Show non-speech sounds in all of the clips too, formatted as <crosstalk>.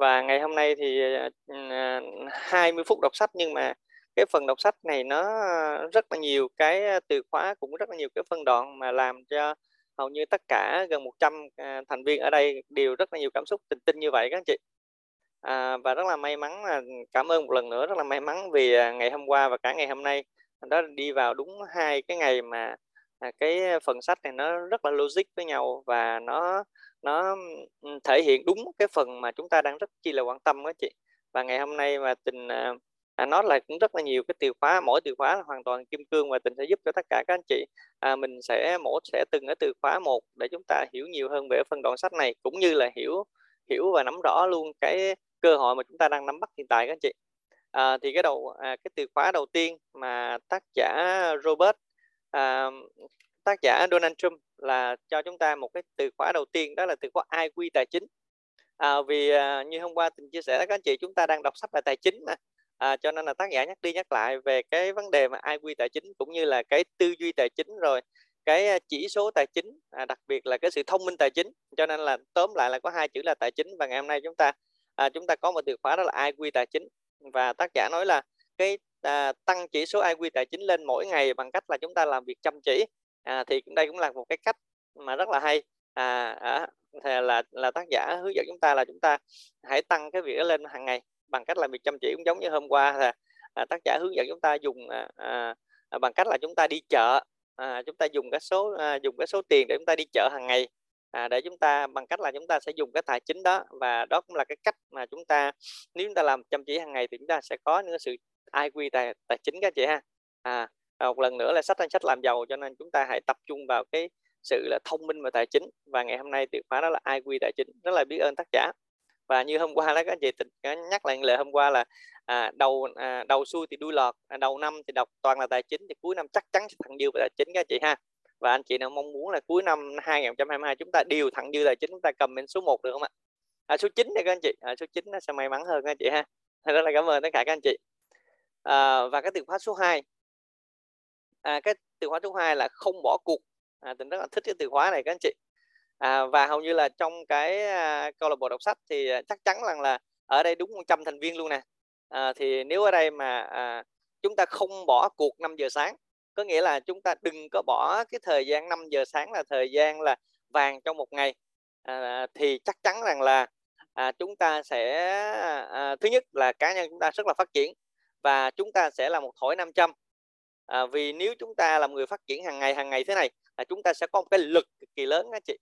và ngày hôm nay thì, ờ, 20 à, <laughs> phút đọc sách nhưng mà cái phần đọc sách này nó rất là nhiều cái ờ, từ khóa, cũng rất là nhiều cái phân đoạn mà làm cho hầu như tất cả gần 100, à, thành viên ở đây đều rất là nhiều cảm xúc, tình tinh như vậy các anh chị. À, và rất là may mắn là ừ, cảm ơn một lần nữa, rất là may mắn vì, à, ngày hôm qua và cả ngày hôm nay đó đi vào đúng hai cái ngày mà, cái ờ, phần sách này nó rất là logic với nhau và nó nó, ừ, thể hiện đúng cái phần mà chúng ta đang rất chi là quan tâm đó chị. Và ngày hôm nay mà Tình, à, à nó là lại cũng rất là nhiều cái từ khóa, mỗi từ khóa là hoàn toàn kim cương và Tình sẽ giúp cho tất cả các anh chị, à, mình sẽ mỗi sẽ từng ở từ khóa một để chúng ta hiểu nhiều hơn về phần đoạn sách này, cũng như là hiểu hiểu và nắm rõ luôn cái cơ hội mà chúng ta đang nắm bắt hiện tại các anh chị. À, thì cái đầu à, cái từ khóa đầu tiên mà tác giả Robert, à, tác giả Donald Trump là cho chúng ta một cái từ khóa đầu tiên đó là từ khóa IQ tài chính. À, vì, à, như hôm qua Tình chia sẻ các anh chị chúng ta đang đọc sách về tài chính mà, à, cho nên là tác giả nhắc đi nhắc lại về cái vấn đề mà IQ tài chính cũng như là cái tư duy tài chính, rồi cái à, chỉ số tài chính, à, đặc biệt là cái sự thông minh tài chính. Cho nên là tóm lại là có hai chữ là tài chính và ngày hôm nay chúng ta, à, chúng ta có một từ khóa đó là IQ tài chính. Và tác giả nói là cái, à, tăng chỉ số IQ tài chính lên mỗi ngày bằng cách là chúng ta làm việc chăm chỉ. À, thì đây cũng là một cái cách mà rất là hay. À, à thì là là tác giả hướng dẫn chúng ta là chúng ta hãy tăng cái việc đó lên hàng ngày bằng cách làm việc chăm chỉ, cũng giống như hôm qua là, à, tác giả hướng dẫn chúng ta dùng, à, à, à, bằng cách là chúng ta đi chợ, à, chúng ta dùng cái số, à, dùng cái số tiền để chúng ta đi chợ hàng ngày, à, để chúng ta bằng cách là chúng ta sẽ dùng cái tài chính đó và đó cũng là cái cách mà chúng ta nếu chúng ta làm chăm chỉ hàng ngày thì chúng ta sẽ có những cái sự IQ tài tài chính các chị ha. À, À, một lần nữa là sách danh sách làm giàu cho nên chúng ta hãy tập trung vào cái sự là thông minh và tài chính và ngày hôm nay từ khóa đó là IQ tài chính. Rất là biết ơn tác giả. Và như hôm qua đó các anh chị nhắc lại lời hôm qua là, à, đầu, à, đầu xuôi thì đuôi lọt, à, đầu năm thì đọc toàn là tài chính thì cuối năm chắc chắn sẽ dư về tài chính các anh chị ha. Và anh chị nào mong muốn là cuối năm 2022 chúng ta đều thẳng dư tài chính, chúng ta cầm lên số 1 được không ạ? À, số 9 đây các anh chị, à, số 9 nó sẽ may mắn hơn các anh chị ha. Rất là cảm ơn tất cả các anh chị. À, và cái từ khóa số 2 à, cái từ khóa thứ hai là không bỏ cuộc. À, Tình rất là thích cái từ khóa này các anh chị. À, và hầu như là trong cái, à, câu lạc bộ đọc sách thì, à, chắc chắn rằng là ở đây đúng 100 thành viên luôn nè. À, thì nếu ở đây mà, à, chúng ta không bỏ cuộc 5 giờ sáng, có nghĩa là chúng ta đừng có bỏ cái thời gian 5 giờ sáng là thời gian là vàng trong một ngày, à, thì chắc chắn rằng là, à, chúng ta sẽ, à, à thứ nhất là cá nhân chúng ta rất là phát triển và chúng ta sẽ là một thỏi 500. À, vì nếu chúng ta làm người phát triển hàng ngày, hàng ngày thế này là chúng ta sẽ có một cái lực cực kỳ lớn các chị.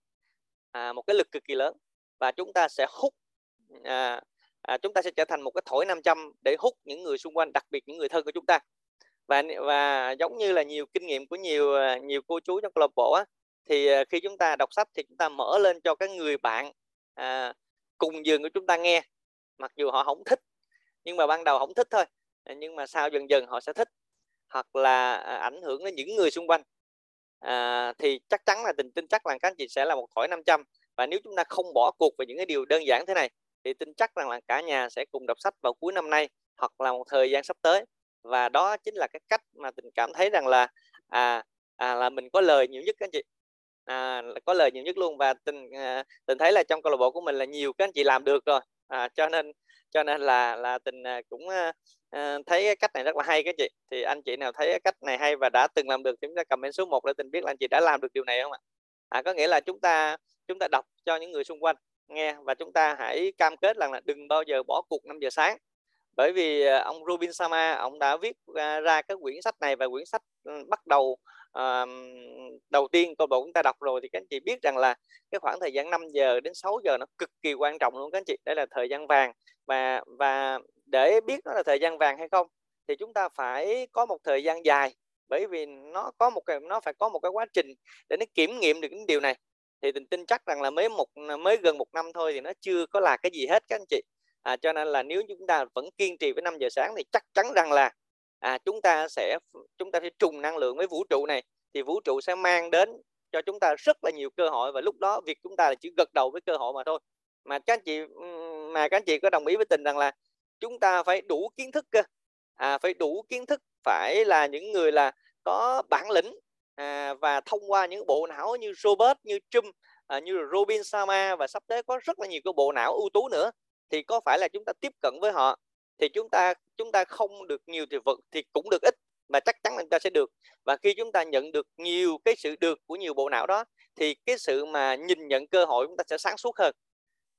À, một cái lực cực kỳ lớn và chúng ta sẽ hút, à, à, chúng ta sẽ trở thành một cái thổi 500 để hút những người xung quanh, đặc biệt những người thân của chúng ta. Và và giống như là nhiều kinh nghiệm của nhiều, à, nhiều cô chú trong câu lạc bộ á, thì, à, khi chúng ta đọc sách thì chúng ta mở lên cho cái người bạn, à, cùng giường của chúng ta nghe, mặc dù họ không thích, nhưng mà ban đầu không thích thôi, ờ, nhưng mà sau dần dần họ sẽ thích, hoặc là, à, ảnh hưởng đến những người xung quanh. À, thì chắc chắn là Tình tin chắc là các anh chị sẽ là một khỏi 500 và nếu chúng ta không bỏ cuộc về những cái điều đơn giản thế này thì tin chắc rằng là cả nhà sẽ cùng đọc sách vào cuối năm nay hoặc là một thời gian sắp tới. Và đó chính là cái cách mà Tình cảm thấy rằng là, à, à, là mình có lời nhiều nhất các anh chị. À, có lời nhiều nhất luôn và Tình, à, Tình thấy là trong câu lạc bộ của mình là nhiều các anh chị làm được rồi. À, cho nên cho nên là là Tình, à, cũng, à, Ờ, thấy cái cách này rất là hay các chị. Thì anh chị nào thấy cái cách này hay và đã từng làm được thì chúng ta comment số 1 để Tình biết là anh chị đã làm được điều này không ạ? À, có nghĩa là chúng ta chúng ta đọc cho những người xung quanh nghe và chúng ta hãy cam kết rằng là đừng bao giờ bỏ cuộc 5 giờ sáng. Bởi vì, ờ, ông Rubin Sharma ông đã viết, ra cái quyển sách này và quyển sách, ừ, bắt đầu, uh, đầu tiên câu bộ chúng ta đọc rồi thì các anh chị biết rằng là cái khoảng thời gian 5 giờ đến 6 giờ nó cực kỳ quan trọng luôn các anh chị. Đây là thời gian vàng và và để biết nó là thời gian vàng hay không thì chúng ta phải có một thời gian dài, bởi vì nó có một cái nó phải có một cái quá trình để nó kiểm nghiệm được những điều này. Thì Tình tin chắc rằng là mới một mới gần một năm thôi thì nó chưa có là cái gì hết các anh chị. À, cho nên là nếu chúng ta vẫn kiên trì với 5 giờ sáng thì chắc chắn rằng là, à, chúng ta sẽ chúng ta sẽ trùng năng lượng với vũ trụ này, thì vũ trụ sẽ mang đến cho chúng ta rất là nhiều cơ hội và lúc đó việc chúng ta là chỉ gật đầu với cơ hội mà thôi. Mà các anh chị, mà các anh chị có đồng ý với Tình rằng là chúng ta phải đủ kiến thức cơ, à, phải đủ kiến thức, phải là những người là có bản lĩnh, à, và thông qua những bộ não như Robert, như Trump, à, như Robin Sharma và sắp tới có rất là nhiều cái bộ não ưu tú nữa. thì có phải là chúng ta tiếp cận với họ thì chúng ta chúng ta không được nhiều thì vật thì cũng được ít mà chắc chắn là chúng ta sẽ được và khi chúng ta nhận được nhiều cái sự được của nhiều bộ não đó thì cái sự mà nhìn nhận cơ hội chúng ta sẽ sáng suốt hơn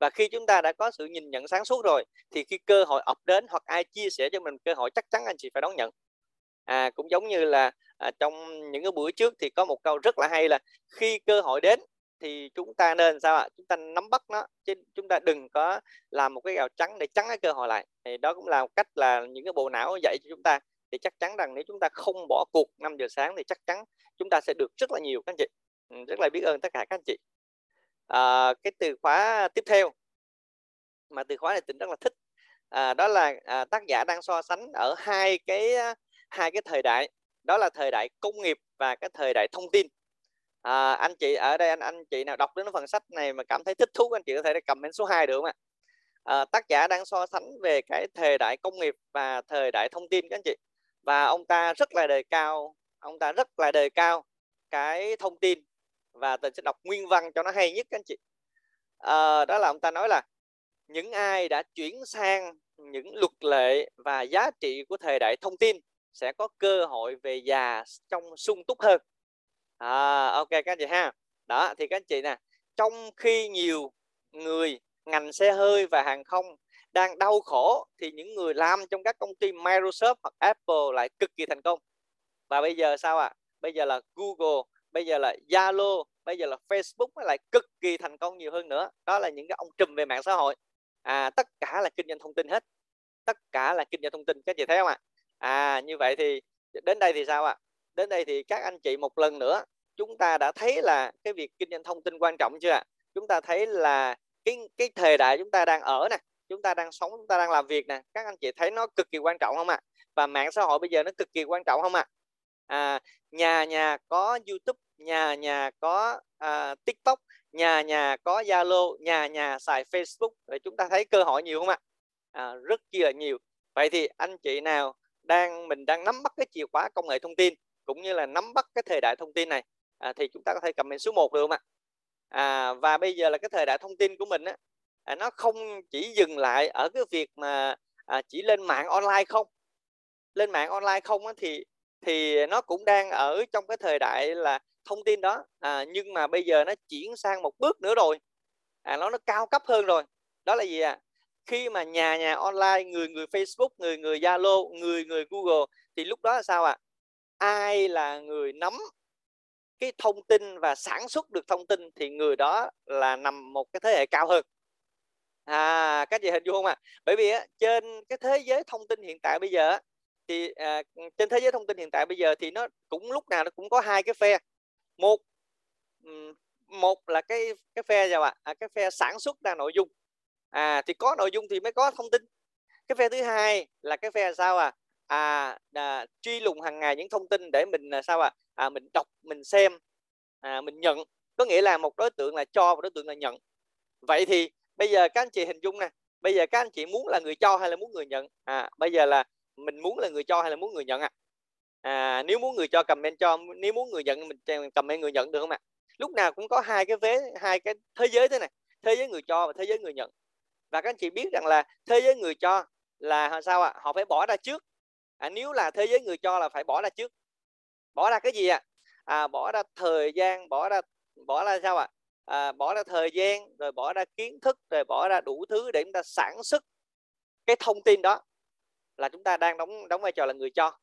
và khi chúng ta đã có sự nhìn nhận sáng suốt rồi thì khi cơ hội ập đến hoặc ai chia sẻ cho mình cơ hội chắc chắn anh chị phải đón nhận. À cũng giống như là à, trong những cái buổi trước thì có một câu rất là hay là khi cơ hội đến thì chúng ta nên sao ạ? Chúng ta nắm bắt nó chứ chúng ta đừng có làm một cái gào trắng để chắn cái cơ hội lại. Thì đó cũng là một cách là những cái bộ não dạy cho chúng ta. Thì chắc chắn rằng nếu chúng ta không bỏ cuộc 5 giờ sáng thì chắc chắn chúng ta sẽ được rất là nhiều các anh chị. Ừ, rất là biết ơn tất cả các anh chị à, cái từ khóa tiếp theo mà từ khóa này tình rất là thích. À, đó là à, tác giả đang so sánh ở hai cái hai cái thời đại. Đó là thời đại công nghiệp và cái thời đại thông tin. À, anh chị ở đây anh anh chị nào đọc đến phần sách này mà cảm thấy thích thú anh chị có thể comment số 2 được không ạ? À, tác giả đang so sánh về cái thời đại công nghiệp và thời đại thông tin các anh chị. Và ông ta rất là đề cao ông ta rất là đề cao cái thông tin và tình sẽ đọc nguyên văn cho nó hay nhất các anh chị. À, đó là ông ta nói là những ai đã chuyển sang những luật lệ và giá trị của thời đại thông tin sẽ có cơ hội về già trong sung túc hơn. À, ok các anh chị ha. Đó thì các anh chị nè trong khi nhiều người ngành xe hơi và hàng không đang đau khổ thì những người làm trong các công ty Microsoft hoặc Apple lại cực kỳ thành công. Và bây giờ sao ạ? À? bây giờ là Google bây giờ là Zalo bây giờ là Facebook nó lại cực kỳ thành công nhiều hơn nữa. Đó là những cái ông trùm về mạng xã hội. À tất cả là kinh doanh thông tin hết. Tất cả là kinh doanh thông tin các chị thấy không ạ? À như vậy thì đến đây thì sao ạ? Đến đây thì các anh chị một lần nữa chúng ta đã thấy là cái việc kinh doanh thông tin quan trọng chưa ạ? Chúng ta thấy là cái cái thời đại chúng ta đang ở nè chúng ta đang sống chúng ta đang làm việc nè các anh chị thấy nó cực kỳ quan trọng không ạ? Và mạng xã hội bây giờ nó cực kỳ quan trọng không ạ? À, nhà nhà có youtube nhà nhà có à, tiktok nhà nhà có zalo nhà nhà xài facebook. Để chúng ta thấy cơ hội nhiều không ạ? À, rất chi là nhiều. Vậy thì anh chị nào đang mình đang nắm bắt cái chìa khóa công nghệ thông tin cũng như là nắm bắt cái thời đại thông tin này à, thì chúng ta có thể comment số 1 được không ạ? À, và bây giờ là cái thời đại thông tin của mình á à, nó không chỉ dừng lại ở cái việc mà à, chỉ lên mạng online không? Lên mạng online không á, thì thì nó cũng đang ở trong cái thời đại là thông tin đó à, nhưng mà bây giờ nó chuyển sang một bước nữa rồi à, nó nó cao cấp hơn rồi đó là gì ạ à? khi mà nhà nhà online người người Facebook người người Zalo người người Google thì lúc đó là sao ạ à? ai là người nắm cái thông tin và sản xuất được thông tin thì người đó là nằm một cái thế hệ cao hơn à các chị hình dung không ạ à? bởi vì á, trên cái thế giới thông tin hiện tại bây giờ thì à, trên thế giới thông tin hiện tại bây giờ thì nó cũng lúc nào nó cũng có hai cái phe. Một một là cái cái phe gì ạ? À, cái phe sản xuất ra nội dung. À thì có nội dung thì mới có thông tin. Cái phe thứ hai là cái phe sao à à, à truy lùng hàng ngày những thông tin để mình là sao à, à mình đọc mình xem à, mình nhận. Có nghĩa là một đối tượng là cho và đối tượng là nhận. Vậy thì bây giờ các anh chị hình dung nè. Bây giờ các anh chị muốn là người cho hay là muốn người nhận? À bây giờ là mình muốn là người cho hay là muốn người nhận à, à nếu muốn người cho comment cho nếu muốn người nhận mình comment người nhận được không ạ? Lúc nào cũng có hai cái vế hai cái thế giới thế này thế giới người cho và thế giới người nhận. Và các anh chị biết rằng là thế giới người cho là sao ạ? Họ phải bỏ ra trước. À, nếu là thế giới người cho là phải bỏ ra trước. Bỏ ra cái gì ạ? À? à, bỏ ra thời gian bỏ ra bỏ ra sao ạ? À, bỏ ra thời gian rồi bỏ ra kiến thức rồi bỏ ra đủ thứ để chúng ta sản xuất cái thông tin đó là chúng ta đang đóng đóng vai trò là người cho.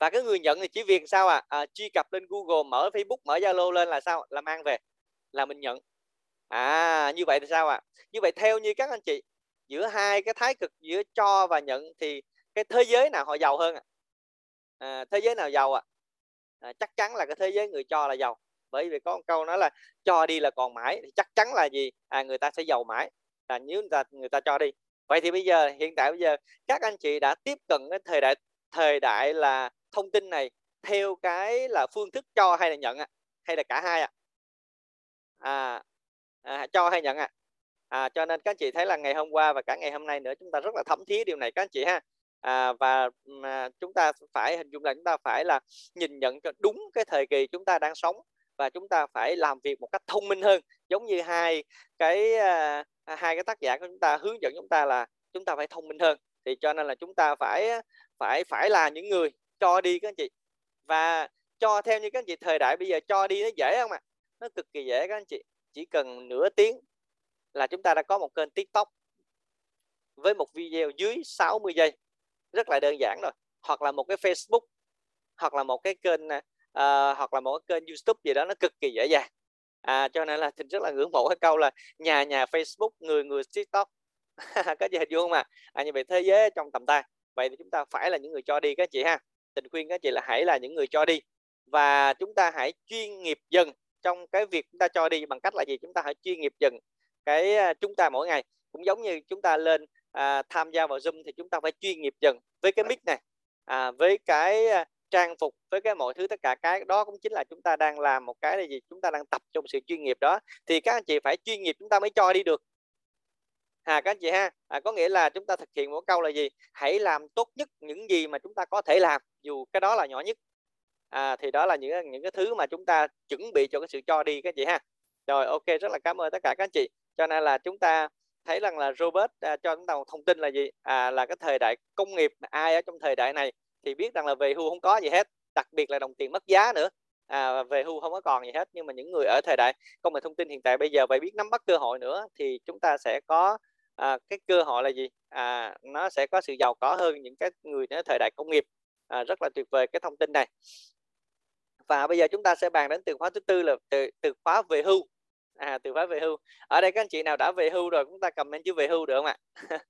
Và cái người nhận thì chỉ việc sao à, à truy cập lên Google mở Facebook mở Zalo lên là sao? Là mang về là mình nhận. À như vậy thì sao ạ? À? như vậy theo như các anh chị giữa hai cái thái cực giữa cho và nhận thì cái thế giới nào họ giàu hơn à? À, thế giới nào giàu ạ? À? à, chắc chắn là cái thế giới người cho là giàu. Bởi vì có một câu nói là cho đi là còn mãi thì chắc chắn là gì? À người ta sẽ giàu mãi. Là nếu người ta người ta cho đi vậy thì bây giờ hiện tại bây giờ các anh chị đã tiếp cận cái thời đại thời đại là thông tin này theo cái là phương thức cho hay là nhận ạ à? hay là cả hai ạ à? à, à cho hay nhận ạ à? à cho nên các anh chị thấy là ngày hôm qua và cả ngày hôm nay nữa chúng ta rất là thấm thía điều này các anh chị ha à, và mà chúng ta phải hình dung là chúng ta phải là nhìn nhận cho đúng cái thời kỳ chúng ta đang sống và chúng ta phải làm việc một cách thông minh hơn, giống như hai cái à, à, hai cái tác giả của chúng ta hướng dẫn chúng ta là chúng ta phải thông minh hơn. Thì cho nên là chúng ta phải à, phải phải là những người cho đi các anh chị. Và cho theo như các anh chị thời đại bây giờ cho đi nó dễ không ạ? À? nó cực kỳ dễ các anh chị. Chỉ cần nửa tiếng là chúng ta đã có một kênh tiktok với một video dưới 60 giây. Rất là đơn giản rồi. Hoặc là một cái facebook, hoặc là một cái kênh uh, hoặc là một cái kênh youtube gì đó nó cực kỳ dễ dàng. À, cho nên là thịnh rất là ngưỡng mộ cái câu là nhà nhà facebook người người tiktok. <laughs> Có gì hình dung không à? à như vậy thế giới trong tầm tay. Vậy thì chúng ta phải là những người cho đi các chị ha. Tình khuyên các chị là hãy là những người cho đi. Và chúng ta hãy chuyên nghiệp dần trong cái việc chúng ta cho đi. Bằng cách là gì? Chúng ta hãy chuyên nghiệp dần cái à, chúng ta mỗi ngày. Cũng giống như chúng ta lên à, tham gia vào zoom thì chúng ta phải chuyên nghiệp dần với cái mic này. À, với cái à, trang phục với cái mọi thứ tất cả cái đó cũng chính là chúng ta đang làm một cái là gì? Chúng ta đang tập trong sự chuyên nghiệp đó. Thì các anh chị phải chuyên nghiệp chúng ta mới cho đi được. À các anh chị ha. À, có nghĩa là chúng ta thực hiện một câu là gì? Hãy làm tốt nhất những gì mà chúng ta có thể làm dù cái đó là nhỏ nhất. À, thì đó là những những cái thứ mà chúng ta chuẩn bị cho cái sự cho đi các chị ha. Rồi ok rất là cảm ơn tất cả các anh chị. Cho nên là chúng ta thấy rằng là Robert à, cho chúng ta một thông tin là gì? À, là cái thời đại công nghiệp ai ở trong thời đại này thì biết rằng là về hưu không có gì hết đặc biệt là đồng tiền mất giá nữa. À, về hưu không có còn gì hết nhưng mà những người ở thời đại công nghệ thông tin hiện tại bây giờ phải biết nắm bắt cơ hội nữa thì chúng ta sẽ có à, cái cơ hội là gì? À, nó sẽ có sự giàu có hơn những cái người ở thời đại công nghiệp. À, rất là tuyệt vời cái thông tin này. Và bây giờ chúng ta sẽ bàn đến từ khóa thứ tư là từ từ khóa về hưu. À từ khóa về hưu. Ở đây các anh chị nào đã về hưu rồi chúng ta comment chữ về hưu được không ạ? <laughs>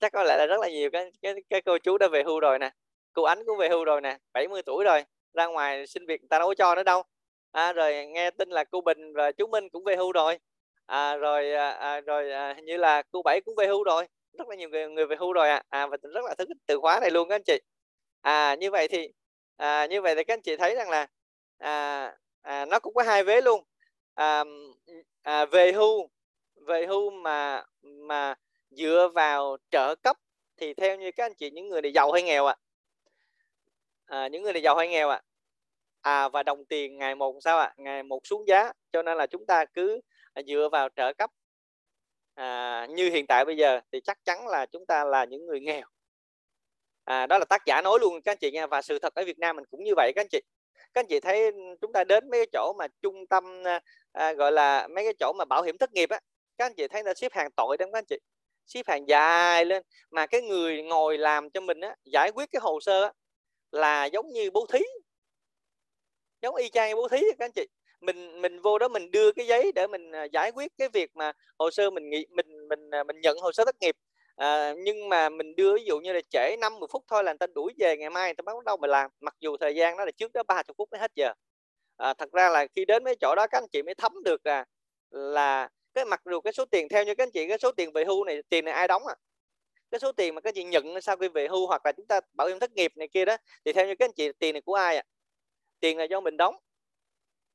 Chắc có lẽ là rất là nhiều cái cái, cái cô chú đã về hưu rồi nè cô ánh cũng về hưu rồi nè 70 tuổi rồi ra ngoài xin việc người ta đâu có cho nữa đâu. À, rồi nghe tin là cô Bình và chú Minh cũng về hưu rồi. À, rồi à, à rồi à, như là cô Bảy cũng về hưu rồi. Rất là nhiều người, người về hưu rồi à, à và rất là thích từ khóa này luôn các anh chị. À như vậy thì à, như vậy thì các anh chị thấy rằng là à, à, nó cũng có hai vế luôn. À, à, về hưu về hưu mà mà dựa vào trợ cấp thì theo như các anh chị những người này giàu hay nghèo ạ. à? À, những người này giàu hay nghèo ạ à? à và đồng tiền ngày một sao ạ à? ngày một xuống giá cho nên là chúng ta cứ à, dựa vào trợ cấp à, như hiện tại bây giờ thì chắc chắn là chúng ta là những người nghèo à, đó là tác giả nói luôn các anh chị nha và sự thật ở Việt Nam mình cũng như vậy các anh chị các anh chị thấy chúng ta đến mấy cái chỗ mà trung tâm à, à gọi là mấy cái chỗ mà bảo hiểm thất nghiệp á các anh chị thấy nó xếp hàng tội đó các anh chị xếp hàng dài lên mà cái người ngồi làm cho mình á giải quyết cái hồ sơ á, là giống như bố thí. Giống y chang bố thí các anh chị. Mình mình vô đó mình đưa cái giấy để mình à, giải quyết cái việc mà hồ sơ mình nghĩ mình mình à, mình nhận hồ sơ thất nghiệp. À, nhưng mà mình đưa ví dụ như là trễ 50 phút thôi là người ta đuổi về ngày mai người ta bắt đầu mà làm. Mặc dù thời gian nó là trước đó 30 phút mới hết giờ. À, thật ra là khi đến mấy chỗ đó các anh chị mới thấm được là là cái mặc dù cái số tiền theo như các anh chị cái số tiền về hưu này tiền này ai đóng à? Cái số tiền mà các chị nhận sau khi về hưu hoặc là chúng ta bảo hiểm thất nghiệp này kia đó thì theo như các anh chị tiền này của ai à tiền là do mình đóng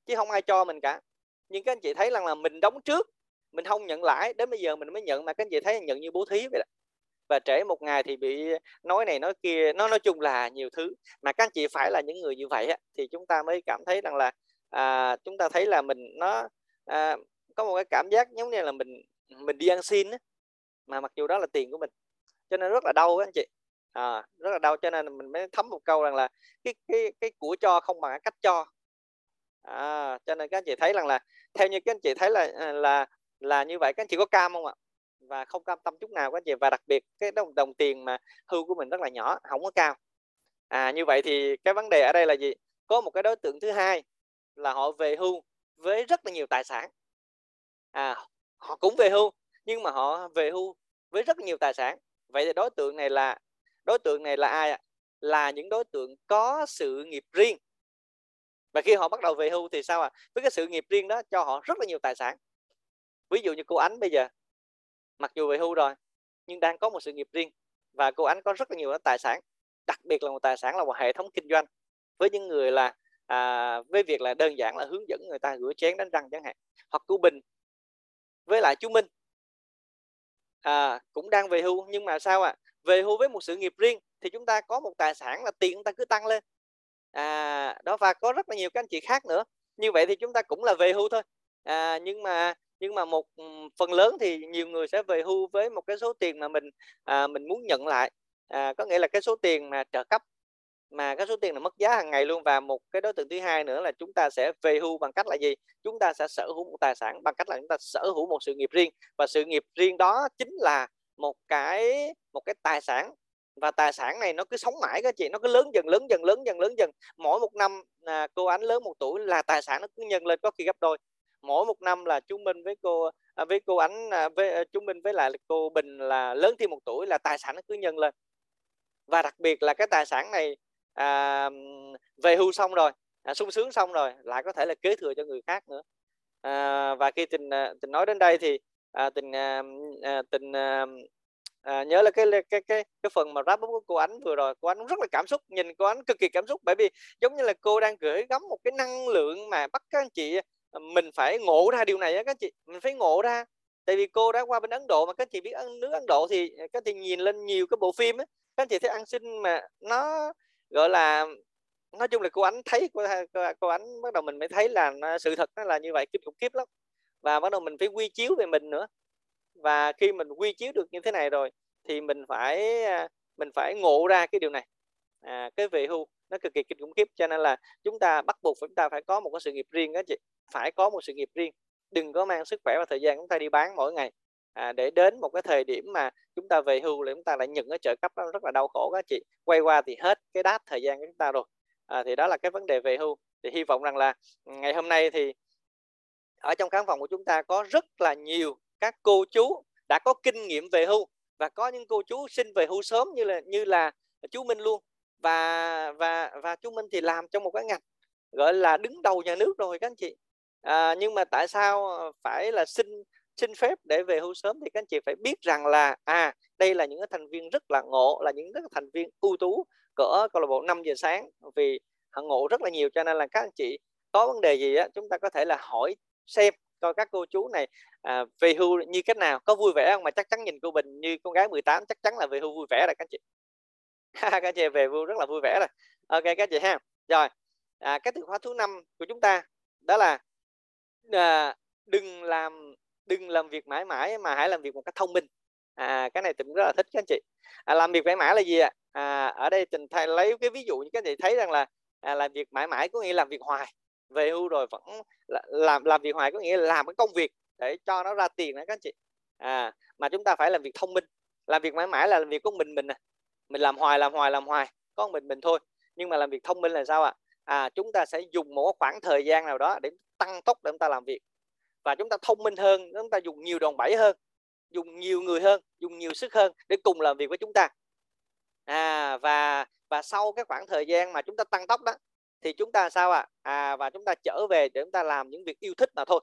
chứ không ai cho mình cả. Nhưng các anh chị thấy rằng là mình đóng trước mình không nhận lãi đến bây giờ mình mới nhận mà các anh chị thấy nhận như bố thí vậy đó. Và trễ một ngày thì bị nói này nói kia nó nói chung là nhiều thứ. Mà các anh chị phải là những người như vậy á, thì chúng ta mới cảm thấy rằng là à, chúng ta thấy là mình nó à, có một cái cảm giác giống như là mình mình đi ăn xin á, mà mặc dù đó là tiền của mình cho nên rất là đau đó anh chị. À, rất là đau cho nên mình mới thấm một câu rằng là cái cái cái của cho không bằng cách cho. À, cho nên các anh chị thấy rằng là theo như các anh chị thấy là à, là là như vậy các anh chị có cam không ạ? Và không cam tâm chút nào các anh chị. Và đặc biệt cái đồng đồng tiền mà hưu của mình rất là nhỏ không có cao. À như vậy thì cái vấn đề ở đây là gì? Có một cái đối tượng thứ hai là họ về hưu với rất là nhiều tài sản. À họ cũng về hưu nhưng mà họ về hưu với rất nhiều tài sản vậy thì đối tượng này là đối tượng này là ai ạ? Là những đối tượng có sự nghiệp riêng. Và khi họ bắt đầu về hưu thì sao ạ? À? với cái sự nghiệp riêng đó cho họ rất là nhiều tài sản. Ví dụ như cô ánh bây giờ mặc dù về hưu rồi nhưng đang có một sự nghiệp riêng. Và cô ánh có rất là nhiều tài sản đặc biệt là một tài sản là một hệ thống kinh doanh. Với những người là à, với việc là đơn giản là hướng dẫn người ta rửa chén đánh răng chẳng hạn. Hoặc cô bình. Với lại chú minh à, cũng đang về hưu nhưng mà sao ạ? À? về hưu với một sự nghiệp riêng thì chúng ta có một tài sản là tiền chúng ta cứ tăng lên. À đó và có rất là nhiều các anh chị khác nữa. Như vậy thì chúng ta cũng là về hưu thôi. À, nhưng mà nhưng mà một ừ, phần lớn thì nhiều người sẽ về hưu với một cái số tiền mà mình à, mình muốn nhận lại. À, có nghĩa là cái số tiền mà trợ cấp mà cái số tiền là mất giá hàng ngày luôn. Và một cái đối tượng thứ hai nữa là chúng ta sẽ về hưu bằng cách là gì? Chúng ta sẽ sở hữu một tài sản bằng cách là chúng ta sở hữu một sự nghiệp riêng. Và sự nghiệp riêng đó chính là một cái một cái tài sản. Và tài sản này nó cứ sống mãi các chị nó cứ lớn dần lớn dần lớn dần lớn dần. Mỗi một năm à, cô ánh lớn một tuổi là tài sản nó cứ nhân lên có khi gấp đôi. Mỗi một năm là chúng Minh với cô à, với cô ánh à, với à, chúng Minh với lại cô Bình là lớn thêm một tuổi là tài sản nó cứ nhân lên. Và đặc biệt là cái tài sản này à, về hưu xong rồi à, sung sướng xong rồi lại có thể là kế thừa cho người khác nữa. À, và khi tình à, tình nói đến đây thì à, tình à, à, tình à, à, nhớ là cái cái cái cái phần mà rap của cô ánh vừa rồi. Cô ánh rất là cảm xúc nhìn cô ánh cực kỳ cảm xúc bởi vì giống như là cô đang gửi gắm một cái năng lượng mà bắt các anh chị à, mình phải ngộ ra điều này á các anh chị mình phải ngộ ra. Tại vì cô đã qua bên Ấn Độ mà các anh chị biết nước Ấn Độ thì các anh chị nhìn lên nhiều cái bộ phim á các anh chị thấy ăn xin mà nó gọi là nói chung là cô ánh thấy cô, cô, cô ánh bắt đầu mình mới thấy là sự thật nó là như vậy kinh khủng khiếp lắm. Và bắt đầu mình phải quy chiếu về mình nữa. Và khi mình quy chiếu được như thế này rồi thì mình phải à, mình phải ngộ ra cái điều này. À, cái về hưu nó cực kỳ kinh khủng khiếp cho nên là chúng ta bắt buộc chúng ta phải có một cái sự nghiệp riêng đó chị. Phải có một sự nghiệp riêng. Đừng có mang sức khỏe và thời gian chúng ta đi bán mỗi ngày à, để đến một cái thời điểm mà chúng ta về hưu là chúng ta lại nhận cái trợ cấp đó rất là đau khổ các chị. Quay qua thì hết cái đát thời gian của chúng ta rồi. À, thì đó là cái vấn đề về hưu. Thì hy vọng rằng là ngày hôm nay thì ở trong khán phòng của chúng ta có rất là nhiều các cô chú đã có kinh nghiệm về hưu và có những cô chú xin về hưu sớm như là như là chú Minh luôn. Và và và chú Minh thì làm trong một cái ngành gọi là đứng đầu nhà nước rồi các anh chị. À, nhưng mà tại sao phải là xin xin phép để về hưu sớm thì các anh chị phải biết rằng là à đây là những cái thành viên rất là ngộ là những cái thành viên ưu tú cỡ câu lạc bộ 5 giờ sáng vì họ ngộ rất là nhiều cho nên là các anh chị có vấn đề gì á chúng ta có thể là hỏi xem coi các cô chú này à, về hưu như cách nào có vui vẻ không? Mà chắc chắn nhìn cô Bình như con gái 18 chắc chắn là về hưu vui vẻ rồi các anh chị. <laughs> Các anh chị về hưu rất là vui vẻ rồi. Ok các anh chị ha. Rồi à, cái từ khóa thứ năm của chúng ta đó là à, đừng làm việc mãi mãi mà hãy làm việc một cách thông minh. À, cái này tình rất là thích các anh chị. À, làm việc mãi mãi là gì ạ? À, ở đây tình thay lấy cái ví dụ như các anh chị thấy rằng là à, làm việc mãi mãi có nghĩa làm việc hoài. Về hưu rồi vẫn làm làm việc hoài có nghĩa là làm cái công việc để cho nó ra tiền đó các anh chị. À mà chúng ta phải làm việc thông minh. Làm việc mãi mãi là làm việc của mình mình à. mình làm hoài làm hoài làm hoài. Có mình mình thôi. Nhưng mà làm việc thông minh là sao ạ? À? à chúng ta sẽ dùng một khoảng thời gian nào đó để tăng tốc để chúng ta làm việc và chúng ta thông minh hơn chúng ta dùng nhiều đòn bẩy hơn dùng nhiều người hơn dùng nhiều sức hơn để cùng làm việc với chúng ta à và và sau cái khoảng thời gian mà chúng ta tăng tốc đó thì chúng ta sao ạ à? à và chúng ta trở về để chúng ta làm những việc yêu thích mà thôi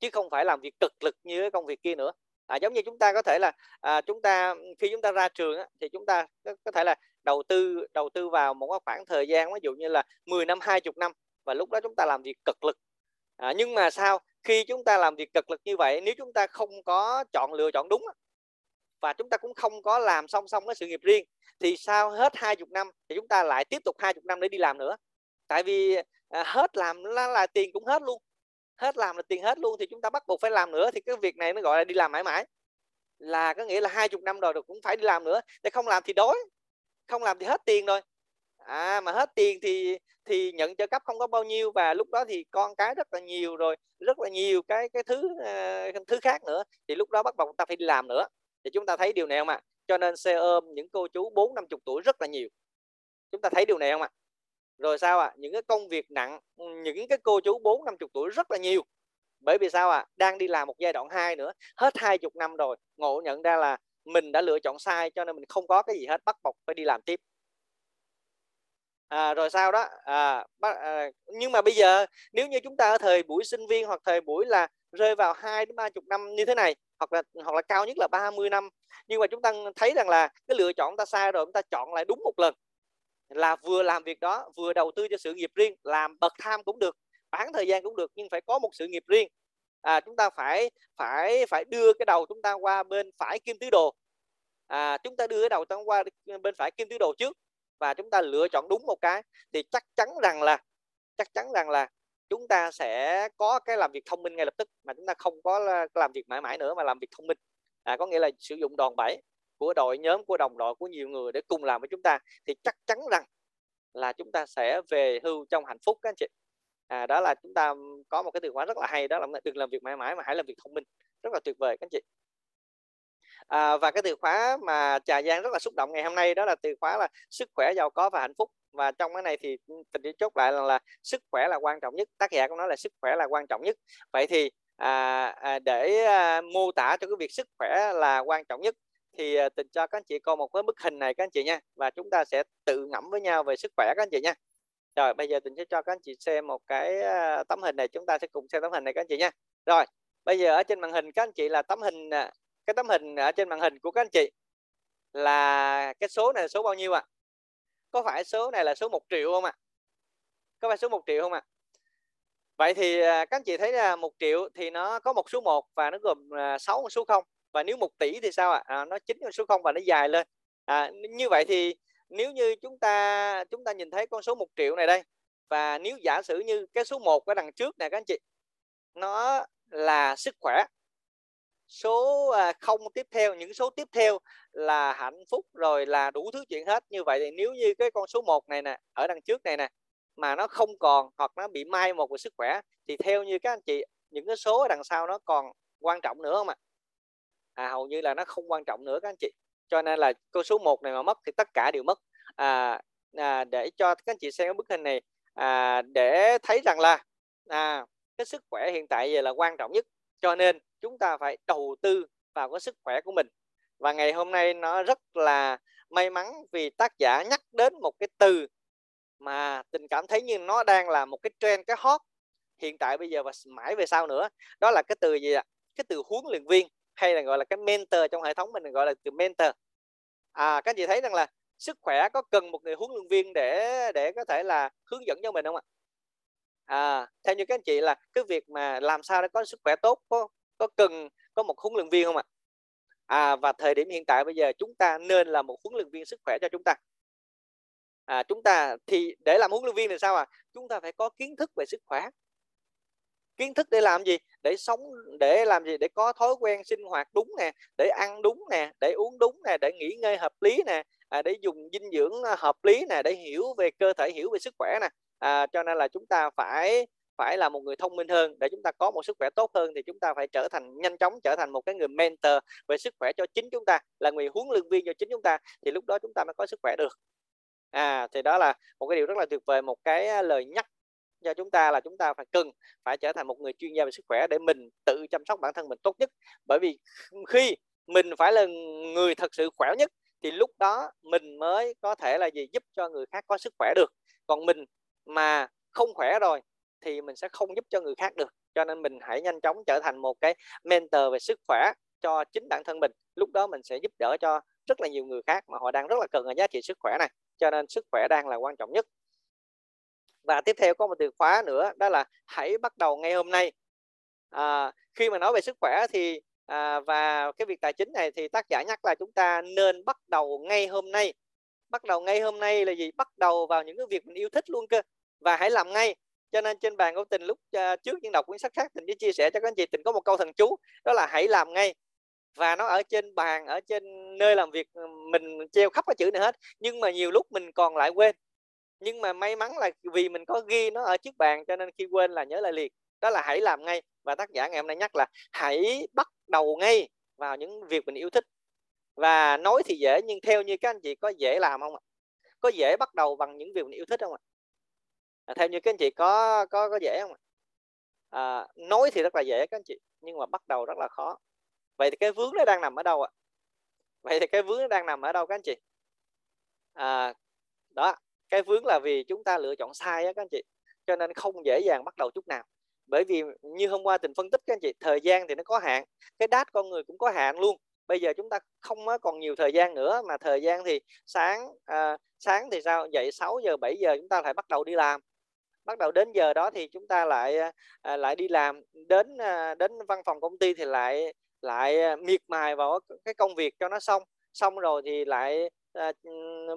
chứ không phải làm việc cực lực như cái công việc kia nữa à, giống như chúng ta có thể là à, chúng ta khi chúng ta ra trường á, thì chúng ta có, có thể là đầu tư đầu tư vào một khoảng thời gian ví dụ như là 10 năm 20 năm và lúc đó chúng ta làm việc cực lực à, nhưng mà sao khi chúng ta làm việc cực lực như vậy nếu chúng ta không có chọn lựa chọn đúng và chúng ta cũng không có làm song song cái sự nghiệp riêng thì sau hết 20 năm thì chúng ta lại tiếp tục 20 năm để đi làm nữa. Tại vì à, hết làm là, là tiền cũng hết luôn. Hết làm là tiền hết luôn thì chúng ta bắt buộc phải làm nữa thì cái việc này nó gọi là đi làm mãi mãi. Là có nghĩa là hai chục năm rồi cũng phải đi làm nữa. Để không làm thì đói không làm thì hết tiền rồi à mà hết tiền thì thì nhận trợ cấp không có bao nhiêu và lúc đó thì con cái rất là nhiều rồi rất là nhiều cái cái thứ uh, thứ khác nữa. Thì lúc đó bắt buộc chúng ta phải đi làm nữa. Thì chúng ta thấy điều này không ạ? Cho nên xe ôm những cô chú bốn năm chục tuổi rất là nhiều. Chúng ta thấy điều này không ạ? Rồi sao ạ? À? những cái công việc nặng những cái cô chú bốn năm chục tuổi rất là nhiều. Bởi vì sao ạ? À? đang đi làm một giai đoạn 2 nữa. Hết hai chục năm rồi ngộ nhận ra là mình đã lựa chọn sai cho nên mình không có cái gì hết bắt buộc phải đi làm tiếp à, rồi sao đó à, bắt, à, nhưng mà bây giờ nếu như chúng ta ở thời buổi sinh viên hoặc thời buổi là rơi vào hai đến ba chục năm như thế này hoặc là hoặc là cao nhất là 30 năm nhưng mà chúng ta thấy rằng là cái lựa chọn ta sai rồi chúng ta chọn lại đúng một lần là vừa làm việc đó vừa đầu tư cho sự nghiệp riêng làm bậc tham cũng được bán thời gian cũng được nhưng phải có một sự nghiệp riêng. À, chúng ta phải phải phải đưa cái đầu chúng ta qua bên phải kim tứ đồ. À, chúng ta đưa cái đầu chúng ta qua bên phải kim tứ đồ trước và chúng ta lựa chọn đúng một cái thì chắc chắn rằng là chắc chắn rằng là chúng ta sẽ có cái làm việc thông minh ngay lập tức mà chúng ta không có làm việc mãi mãi nữa mà làm việc thông minh. À, có nghĩa là sử dụng đòn bẩy của đội nhóm của đồng đội của nhiều người để cùng làm với chúng ta thì chắc chắn rằng là chúng ta sẽ về hưu trong hạnh phúc các anh chị. À, đó là chúng ta có một cái từ khóa rất là hay đó là đừng làm việc mãi mãi mà hãy làm việc thông minh. Rất là tuyệt vời các anh chị à, và cái từ khóa mà trà giang rất là xúc động ngày hôm nay đó là từ khóa là sức khỏe giàu có và hạnh phúc. Và trong cái này thì ừ, tình chỉ chốt lại là, là sức khỏe là quan trọng nhất tác giả cũng nói là sức khỏe là quan trọng nhất. Vậy thì à, à, để à, mô tả cho cái việc sức khỏe là quan trọng nhất thì à, tình cho các anh chị coi một cái bức hình này các anh chị nha. Và chúng ta sẽ tự ngẫm với nhau về sức khỏe các anh chị nha. Rồi bây giờ tình sẽ cho các anh chị xem một cái à, tấm hình này chúng ta sẽ cùng xem tấm hình này các anh chị nha. Rồi bây giờ ở trên màn hình các anh chị là tấm hình à, cái tấm hình ở trên màn hình của các anh chị là cái số này là số bao nhiêu ạ à? có phải số này là số 1 triệu không ạ à? có phải số 1 triệu không ạ à? vậy thì à, các anh chị thấy là 1 triệu thì nó có một số 1 và nó gồm à, 6 số 0 và nếu 1 tỷ thì sao ạ à? à, nó chín con số 0 và nó dài lên à, như vậy thì nếu như chúng ta chúng ta nhìn thấy con số 1 triệu này đây và nếu giả sử như cái số 1 ở đằng trước này các anh chị nó là sức khỏe số à, không tiếp theo những số tiếp theo là hạnh phúc rồi là đủ thứ chuyện hết. Như vậy thì nếu như cái con số 1 này nè ở đằng trước này nè mà nó không còn hoặc nó bị mai một về sức khỏe thì theo như các anh chị những cái số ở đằng sau nó còn quan trọng nữa không ạ? À? hầu như là nó không quan trọng nữa các anh chị. Cho nên là con số 1 này mà mất thì tất cả đều mất. À, à, để cho các anh chị xem cái bức hình này à, để thấy rằng là à, cái sức khỏe hiện tại giờ là quan trọng nhất. Cho nên chúng ta phải đầu tư vào cái sức khỏe của mình. Và ngày hôm nay nó rất là may mắn vì tác giả nhắc đến một cái từ mà tình cảm thấy như nó đang là một cái trend, cái hot hiện tại bây giờ và mãi về sau nữa. Đó là cái từ gì ạ? Cái từ huấn luyện viên, hay là gọi là cái mentor trong hệ thống mình gọi là từ mentor. À các chị thấy rằng là sức khỏe có cần một người huấn luyện viên để để có thể là hướng dẫn cho mình không ạ? À theo như các anh chị là cái việc mà làm sao để có sức khỏe tốt, có có cần có một huấn luyện viên không ạ? À và thời điểm hiện tại bây giờ chúng ta nên là một huấn luyện viên sức khỏe cho chúng ta. À chúng ta thì để làm huấn luyện viên thì sao à chúng ta phải có kiến thức về sức khỏe. Kiến thức để làm gì? Để sống để làm gì? Để có thói quen sinh hoạt đúng nè để ăn đúng nè để uống đúng nè để nghỉ ngơi hợp lý nè à, để dùng dinh dưỡng à, hợp lý nè để hiểu về cơ thể hiểu về sức khỏe nè. À, cho nên là chúng ta phải phải là một người thông minh hơn. Để chúng ta có một sức khỏe tốt hơn thì chúng ta phải trở thành, nhanh chóng trở thành một cái người mentor về sức khỏe cho chính chúng ta, là người huấn luyện viên cho chính chúng ta, thì lúc đó chúng ta mới có sức khỏe được. À thì đó là một cái điều rất là tuyệt vời, một cái à, lời nhắc cho chúng ta là chúng ta phải cần phải trở thành một người chuyên gia về sức khỏe để mình tự chăm sóc bản thân mình tốt nhất. Bởi vì khi mình phải là người thật sự khỏe nhất thì lúc đó mình mới có thể là gì? Giúp cho người khác có sức khỏe được. Còn mình mà không khỏe rồi thì mình sẽ không giúp cho người khác được. Cho nên mình hãy nhanh chóng trở thành một cái mentor về sức khỏe cho chính bản thân mình. Lúc đó mình sẽ giúp đỡ cho rất là nhiều người khác mà họ đang rất là cần ở giá trị sức khỏe này. Cho nên sức khỏe đang là quan trọng nhất. Và tiếp theo có một từ khóa nữa đó là hãy bắt đầu ngay hôm nay. À, khi mà nói về sức khỏe thì à, và cái việc tài chính này thì tác giả nhắc là chúng ta nên bắt đầu ngay hôm nay. Bắt đầu ngay hôm nay là gì? Bắt đầu vào những cái việc mình yêu thích luôn cơ. Và hãy làm ngay cho nên trên bàn của tình lúc à, trước những đọc quyển sách khác, tình chỉ chia sẻ cho các anh chị, tình có một câu thần chú, đó là hãy làm ngay. Và nó ở trên bàn, ở trên nơi làm việc ừ, mình treo khắp cái chữ này hết. Nhưng mà nhiều lúc mình còn lại quên. Nhưng mà may mắn là vì mình có ghi nó ở trước bàn, cho nên khi quên là nhớ lại liền. Đó là hãy làm ngay. Và tác giả ngày hôm nay nhắc là hãy bắt đầu ngay vào những việc mình yêu thích. Và nói thì dễ, nhưng theo như các anh chị có dễ làm không ạ? Có dễ bắt đầu bằng những việc mình yêu thích không ạ? À, theo như các anh chị có có có dễ không ạ? À, nói thì rất là dễ các anh chị nhưng mà bắt đầu rất là khó. Vậy thì cái vướng nó đang nằm ở đâu ạ? Vậy thì cái vướng nó đang nằm ở đâu các anh chị? À, đó cái vướng là vì chúng ta lựa chọn sai á các anh chị cho nên không dễ dàng bắt đầu chút nào. Bởi vì như hôm qua tình phân tích các anh chị thời gian thì nó có hạn cái đát con người cũng có hạn luôn. Bây giờ chúng ta không còn nhiều thời gian nữa mà thời gian thì sáng à, sáng thì sao? Dậy 6 giờ 7 giờ chúng ta phải bắt đầu đi làm bắt đầu đến giờ đó thì chúng ta lại à, à, lại đi làm. Đến à, đến văn phòng công ty thì lại lại à, miệt mài vào cái công việc cho nó xong. Xong rồi thì lại à,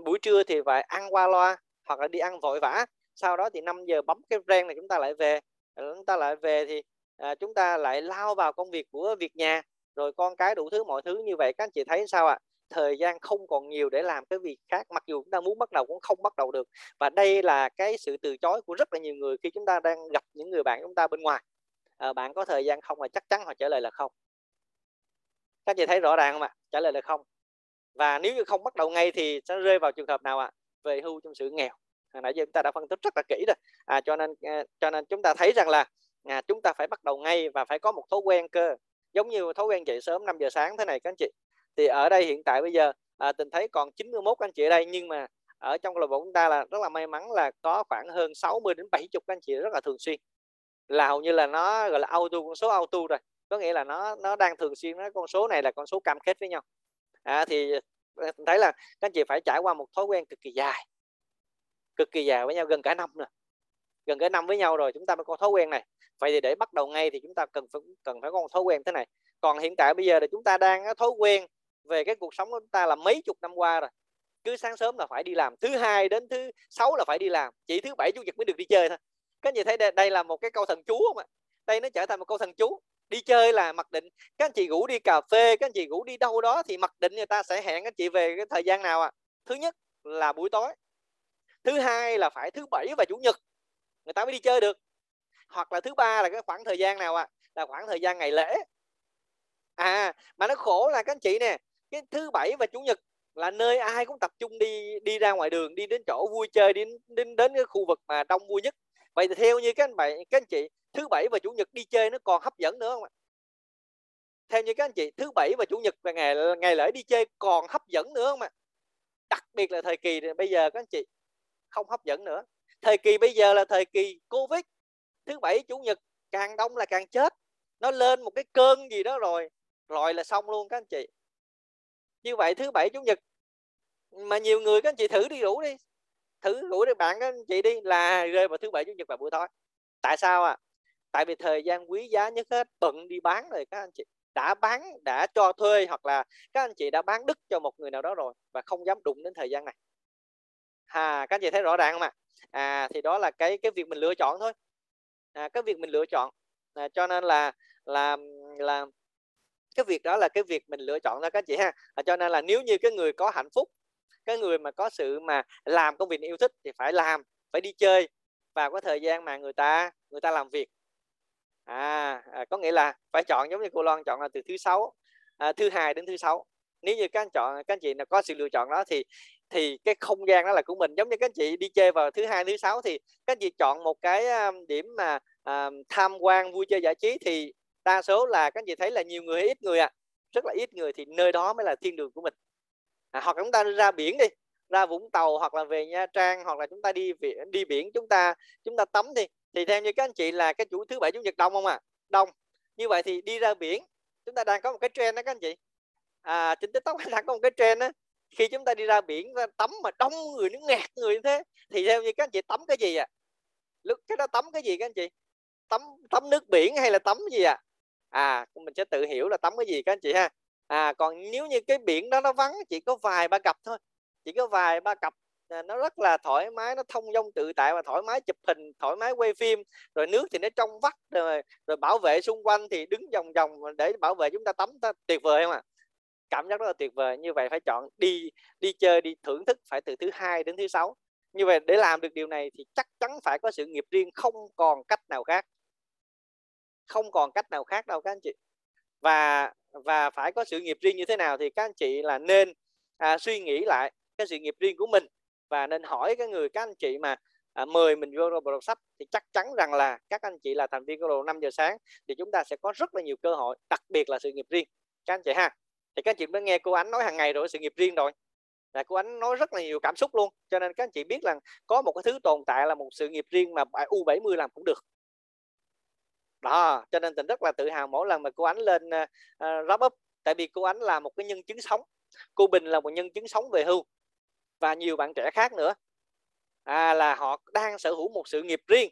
buổi trưa thì phải ăn qua loa hoặc là đi ăn vội vã. Sau đó thì 5 giờ bấm cái ren này chúng ta lại về. Ừ, chúng ta lại về thì à, chúng ta lại lao vào công việc của việc nhà. Rồi con cái đủ thứ mọi thứ như vậy. Các anh chị thấy sao ạ? à? Thời gian không còn nhiều để làm cái việc khác mặc dù chúng ta muốn bắt đầu cũng không bắt đầu được. Và đây là cái sự từ chối của rất là nhiều người khi chúng ta đang gặp những người bạn chúng ta bên ngoài. À, bạn có thời gian không là chắc chắn họ trả lời là không. Các chị thấy rõ ràng không ạ? Trả lời là không. Và nếu như không bắt đầu ngay thì sẽ rơi vào trường hợp nào ạ? Về hưu trong sự nghèo. Hồi nãy giờ chúng ta đã phân tích rất là kỹ rồi. À, cho nên à, cho nên chúng ta thấy rằng là à, chúng ta phải bắt đầu ngay và phải có một thói quen cơ. Giống như thói quen dậy sớm 5 giờ sáng thế này các anh chị thì ở đây hiện tại bây giờ à, tình thấy còn 91 anh chị ở đây nhưng mà ở trong câu lạc bộ chúng ta là rất là may mắn là có khoảng hơn 60 đến 70 anh chị rất là thường xuyên. Là hầu như là nó gọi là auto con số auto rồi. Có nghĩa là nó nó đang thường xuyên nó con số này là con số cam kết với nhau. À, thì ờ, thấy là các anh chị phải trải qua một thói quen cực kỳ dài cực kỳ dài với nhau gần cả năm rồi gần cả năm với nhau rồi chúng ta mới có thói quen này. Vậy thì để bắt đầu ngay thì chúng ta cần phải cần phải có một thói quen thế này. Còn hiện tại bây giờ là chúng ta đang thói quen về cái cuộc sống của chúng ta là mấy chục năm qua rồi. Cứ sáng sớm là phải đi làm thứ hai đến thứ sáu là phải đi làm chỉ thứ bảy chủ nhật mới được đi chơi thôi. Các anh chị thấy đây, đây là một cái câu thần chú không ạ? Đây nó trở thành một câu thần chú. Đi chơi là mặc định các anh chị ngủ đi cà phê các anh chị ngủ đi đâu đó thì mặc định người ta sẽ hẹn các anh chị về cái thời gian nào ạ? À? thứ nhất là buổi tối. Thứ hai là phải thứ bảy và chủ nhật người ta mới đi chơi được. Hoặc là thứ ba là cái khoảng thời gian nào ạ? À? là khoảng thời gian ngày lễ. À mà nó khổ là các anh chị nè cái thứ bảy và chủ nhật là nơi ai cũng tập trung đi đi ra ngoài đường, đi đến chỗ vui chơi, đi đến đến cái khu vực mà đông vui nhất. Vậy thì theo như các anh bạn, các anh chị, thứ bảy và chủ nhật đi chơi nó còn hấp dẫn nữa không ạ? Theo như các anh chị, thứ bảy và chủ nhật và ngày ngày lễ đi chơi còn hấp dẫn nữa không ạ? Đặc biệt là thời kỳ bây giờ các anh chị, không hấp dẫn nữa. Thời kỳ bây giờ là thời kỳ covid. Thứ bảy, chủ nhật càng đông là càng chết. Nó lên một cái cơn gì đó rồi rồi là xong luôn các anh chị như vậy thứ bảy chủ nhật. Mà nhiều người các anh chị thử đi rủ đi. Thử rủ đi bạn các anh chị đi là rơi vào thứ bảy chủ nhật và buổi tối. Tại sao à tại vì thời gian quý giá nhất hết bận đi bán rồi các anh chị. Đã bán đã cho thuê hoặc là các anh chị đã bán đứt cho một người nào đó rồi và không dám đụng đến thời gian này. À các anh chị thấy rõ ràng không ạ? À thì đó là cái cái việc mình lựa chọn thôi. À, cái việc mình lựa chọn. À, cho nên là là là cái việc đó là cái việc mình lựa chọn ra các chị ha. À, cho nên là nếu như cái người có hạnh phúc cái người mà có sự mà làm công việc yêu thích thì phải làm phải đi chơi vào cái thời gian mà người ta người ta làm việc. À, à có nghĩa là phải chọn giống như cô Loan chọn là từ thứ sáu à, thứ hai đến thứ sáu. Nếu như các anh chọn các anh chị là có sự lựa chọn đó thì thì cái không gian đó là của mình. Giống như các anh chị đi chơi vào thứ hai thứ sáu thì các anh chị chọn một cái à, điểm mà à, tham quan vui chơi giải trí thì đa số là các anh chị thấy là nhiều người hay ít người à rất là ít người thì nơi đó mới là thiên đường của mình. À, hoặc chúng ta ra biển đi ra Vũng Tàu hoặc là về Nha Trang hoặc là chúng ta đi biển đi biển chúng ta chúng ta tắm đi. Thì theo như các anh chị là cái chủ thứ bảy chủ nhật đông không à đông. Như vậy thì đi ra biển chúng ta đang có một cái trend đó các anh chị. À trên tiktok <laughs> đang có một cái trend đó khi chúng ta đi ra biển tắm mà đông người nó ngạt người như thế thì theo như các anh chị tắm cái gì à lúc cái đó tắm cái gì các anh chị? Tắm tắm nước biển hay là tắm gì à à mình sẽ tự hiểu là tắm cái gì các anh chị ha. À còn nếu như cái biển đó nó vắng, chỉ có vài ba cặp thôi. Chỉ có vài ba cặp à, nó rất là thoải mái, nó thông dong tự tại và thoải mái chụp hình, thoải mái quay phim. Rồi nước thì nó trong vắt, rồi rồi bảo vệ xung quanh thì đứng vòng vòng để bảo vệ chúng ta tắm, ta tuyệt vời không ạ? À? cảm giác rất là tuyệt vời. Như vậy phải chọn đi đi chơi, đi thưởng thức phải từ thứ hai đến thứ sáu. Như vậy để làm được điều này thì chắc chắn phải có sự nghiệp riêng không còn cách nào khác không còn cách nào khác đâu các anh chị. Và và phải có sự nghiệp riêng như thế nào thì các anh chị là nên à, suy nghĩ lại cái sự nghiệp riêng của mình và nên hỏi cái người các anh chị mà à, mời mình vô bộ đọc sách thì chắc chắn rằng là các anh chị là thành viên của đồ 5 giờ sáng thì chúng ta sẽ có rất là nhiều cơ hội đặc biệt là sự nghiệp riêng. Các anh chị ha thì các anh chị đã nghe cô ánh nói hàng ngày rồi sự nghiệp riêng rồi. Là cô ánh nói rất là nhiều cảm xúc luôn cho nên các anh chị biết rằng có một cái thứ tồn tại là một sự nghiệp riêng mà U70 làm cũng được đó cho nên tình rất là tự hào mỗi lần mà cô ánh lên uh, wrap up. Tại vì cô ánh là một cái nhân chứng sống. Cô bình là một nhân chứng sống về hưu và nhiều bạn trẻ khác nữa. À, là họ đang sở hữu một sự nghiệp riêng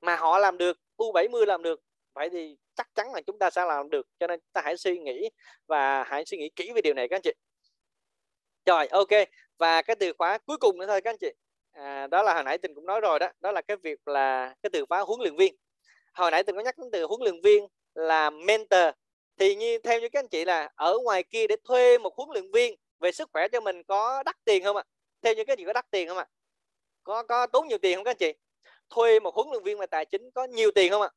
mà họ làm được U70 làm được. Vậy thì chắc chắn là chúng ta sẽ làm được. Cho nên ta hãy suy nghĩ và hãy suy nghĩ kỹ về điều này các anh chị. Rồi ok. Và cái từ khóa cuối cùng nữa thôi các anh chị. À, đó là hồi nãy tình cũng nói rồi đó. Đó là cái việc là cái từ khóa huấn luyện viên hồi nãy từng có nhắc đến từ huấn luyện viên là mentor. Thì như, theo như các anh chị là ở ngoài kia để thuê một huấn luyện viên về sức khỏe cho mình có đắt tiền không ạ? Theo như các anh chị có đắt tiền không ạ? Có có tốn nhiều tiền không các anh chị? Thuê một huấn luyện viên về tài chính có nhiều tiền không ạ?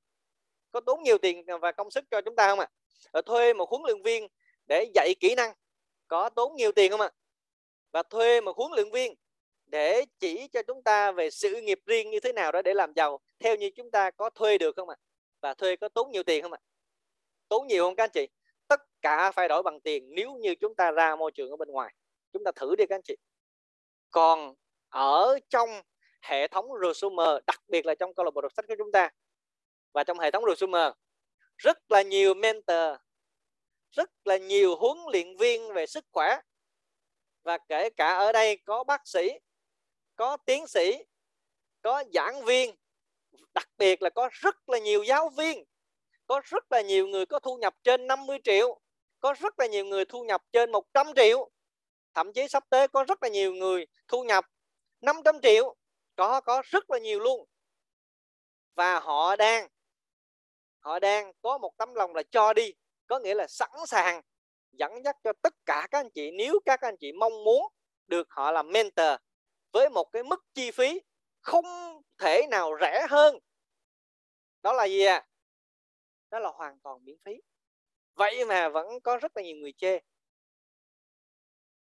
Có tốn nhiều tiền và công sức cho chúng ta không ạ? Ở thuê một huấn luyện viên để dạy kỹ năng, có tốn nhiều tiền không ạ? Và thuê một huấn luyện viên để chỉ cho chúng ta về sự nghiệp riêng như thế nào đó để làm giàu, theo như chúng ta có thuê được không ạ? Và thuê có tốn nhiều tiền không ạ? Tốn nhiều không các anh chị? Tất cả phải đổi bằng tiền nếu như chúng ta ra môi trường ở bên ngoài. Chúng ta thử đi các anh chị. Còn ở trong hệ thống resumer đặc biệt là trong câu lạc bộ đọc sách của chúng ta và trong hệ thống resumer rất là nhiều mentor, rất là nhiều huấn luyện viên về sức khỏe và kể cả ở đây có bác sĩ có tiến sĩ, có giảng viên, đặc biệt là có rất là nhiều giáo viên. Có rất là nhiều người có thu nhập trên 50 triệu, có rất là nhiều người thu nhập trên 100 triệu. Thậm chí sắp tới có rất là nhiều người thu nhập 500 triệu. Có có rất là nhiều luôn. Và họ đang họ đang có một tấm lòng là cho đi, có nghĩa là sẵn sàng dẫn dắt cho tất cả các anh chị, nếu các anh chị mong muốn được họ làm mentor với một cái mức chi phí không thể nào rẻ hơn. Đó là gì à đó là hoàn toàn miễn phí. Vậy mà vẫn có rất là nhiều người chê.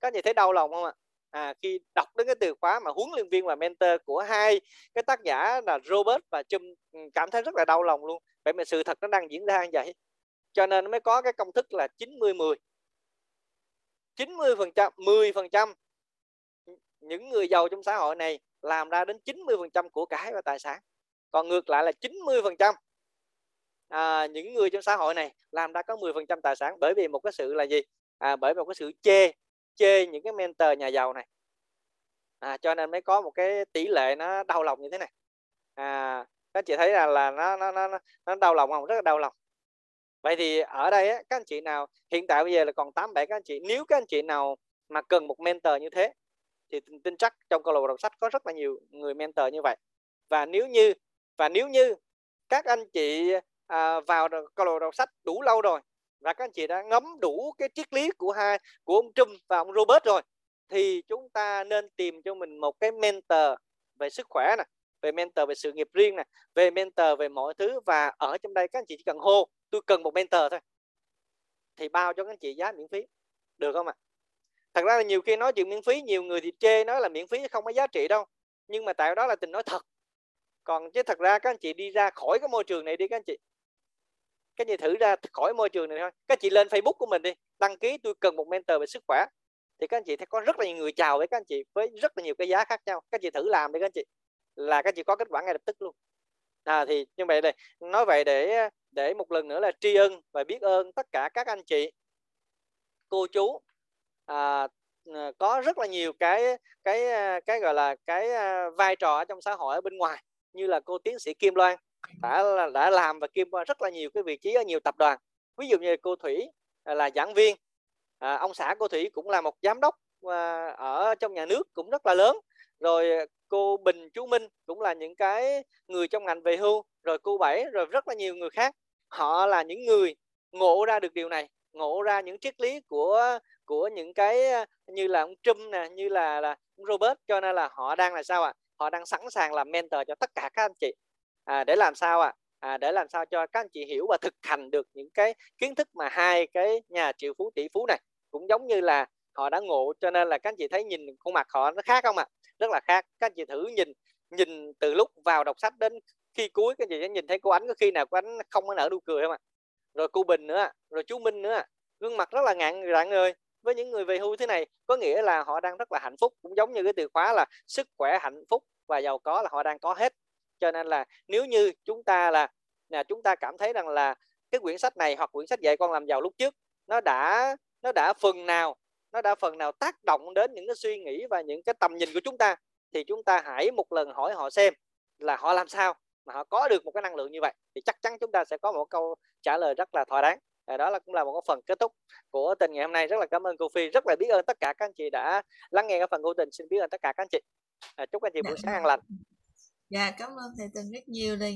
Các anh thấy đau lòng không ạ? À, khi đọc đến cái từ khóa mà huấn luyện viên và mentor của hai cái tác giả là Robert và Chum ừ, cảm thấy rất là đau lòng luôn. Vậy mà sự thật nó đang diễn ra như vậy. Cho nên mới có cái công thức là 90 10 90 phần trăm 10 phần trăm những người giàu trong xã hội này làm ra đến 90 phần trăm của cải và tài sản. Còn ngược lại là 90 phần trăm. À, những người trong xã hội này làm ra có 10 phần trăm tài sản bởi vì một cái sự là gì? À, bởi một cái sự chê chê những cái mentor nhà giàu này. À, cho nên mới có một cái tỷ lệ nó đau lòng như thế này. À, các chị thấy là là nó nó nó nó đau lòng không? Rất là đau lòng. Vậy thì ở đây á, các anh chị nào hiện tại bây giờ là còn tám bảy các anh chị nếu các anh chị nào mà cần một mentor như thế thì tin chắc trong câu lạc bộ đọc sách có rất là nhiều người mentor như vậy. Và nếu như và nếu như các anh chị à, vào câu lạc bộ đọc sách đủ lâu rồi và các anh chị đã ngấm đủ cái triết lý của hai của ông Trump và ông Robert rồi thì chúng ta nên tìm cho mình một cái mentor về sức khỏe nè về mentor về sự nghiệp riêng nè về mentor về mọi thứ. Và ở trong đây các anh chị chỉ cần hô tôi cần một mentor thôi. Thì bao cho các anh chị giá miễn phí. Được không ạ? Thật ra là nhiều khi nói chuyện miễn phí, nhiều người thì chê nói là miễn phí không có giá trị đâu. Nhưng mà tại đó là tình nói thật. Còn chứ thật ra các anh chị đi ra khỏi cái môi trường này đi các anh chị. Các anh chị thử ra khỏi môi trường này thôi. Các anh chị lên facebook của mình đi. Đăng ký, tôi cần một mentor về sức khỏe. Thì các anh chị thấy có rất là nhiều người chào với các anh chị với rất là nhiều cái giá khác nhau. Các anh chị thử làm đi các anh chị. Là các anh chị có kết quả ngay lập tức luôn. À thì như vậy đây. Nói vậy để để một lần nữa là tri ân và biết ơn tất cả các anh chị, cô chú à, có rất là nhiều cái cái à, cái gọi là cái à, vai trò ở trong xã hội ở bên ngoài như là cô tiến sĩ Kim Loan đã đã làm và kim loan rất là nhiều cái vị trí ở nhiều tập đoàn. Ví dụ như cô Thủy à, là giảng viên à, ông xã cô Thủy cũng là một giám đốc à, ở trong nhà nước cũng rất là lớn. Rồi cô Bình chú Minh cũng là những cái người trong ngành về hưu rồi cô Bảy rồi rất là nhiều người khác. Họ là những người ngộ ra được điều này ngộ ra những triết lý của của những cái như là ông Trump nè như là là ông Robert cho nên là họ đang là sao ạ à? họ đang sẵn sàng làm mentor cho tất cả các anh chị à, để làm sao ạ à? à, để làm sao cho các anh chị hiểu và thực hành được những cái kiến thức mà hai cái nhà triệu phú tỷ phú này cũng giống như là họ đã ngộ cho nên là các anh chị thấy nhìn khuôn mặt họ nó khác không ạ à? rất là khác các anh chị thử nhìn nhìn từ lúc vào đọc sách đến khi cuối các anh chị sẽ nhìn thấy cô ánh có khi nào cô ánh không có nở nụ cười không ạ à? rồi cô bình nữa rồi chú minh nữa gương mặt rất là ngạn rạng người với những người về hưu thế này, có nghĩa là họ đang rất là hạnh phúc, cũng giống như cái từ khóa là sức khỏe hạnh phúc và giàu có là họ đang có hết. Cho nên là nếu như chúng ta là là chúng ta cảm thấy rằng là cái quyển sách này hoặc quyển sách dạy con làm giàu lúc trước, nó đã nó đã phần nào, nó đã phần nào tác động đến những cái suy nghĩ và những cái tầm nhìn của chúng ta, thì chúng ta hãy một lần hỏi họ xem là họ làm sao mà họ có được một cái năng lượng như vậy, thì chắc chắn chúng ta sẽ có một câu trả lời rất là thỏa đáng à, đó là cũng là một phần kết thúc của tình ngày hôm nay. Rất là cảm ơn cô Phi. Rất là biết ơn tất cả các anh chị đã lắng nghe cái phần của tình xin biết ơn tất cả các anh chị. À, chúc anh chị buổi sáng an lành. Dạ cảm ơn thầy tình rất nhiều. Đây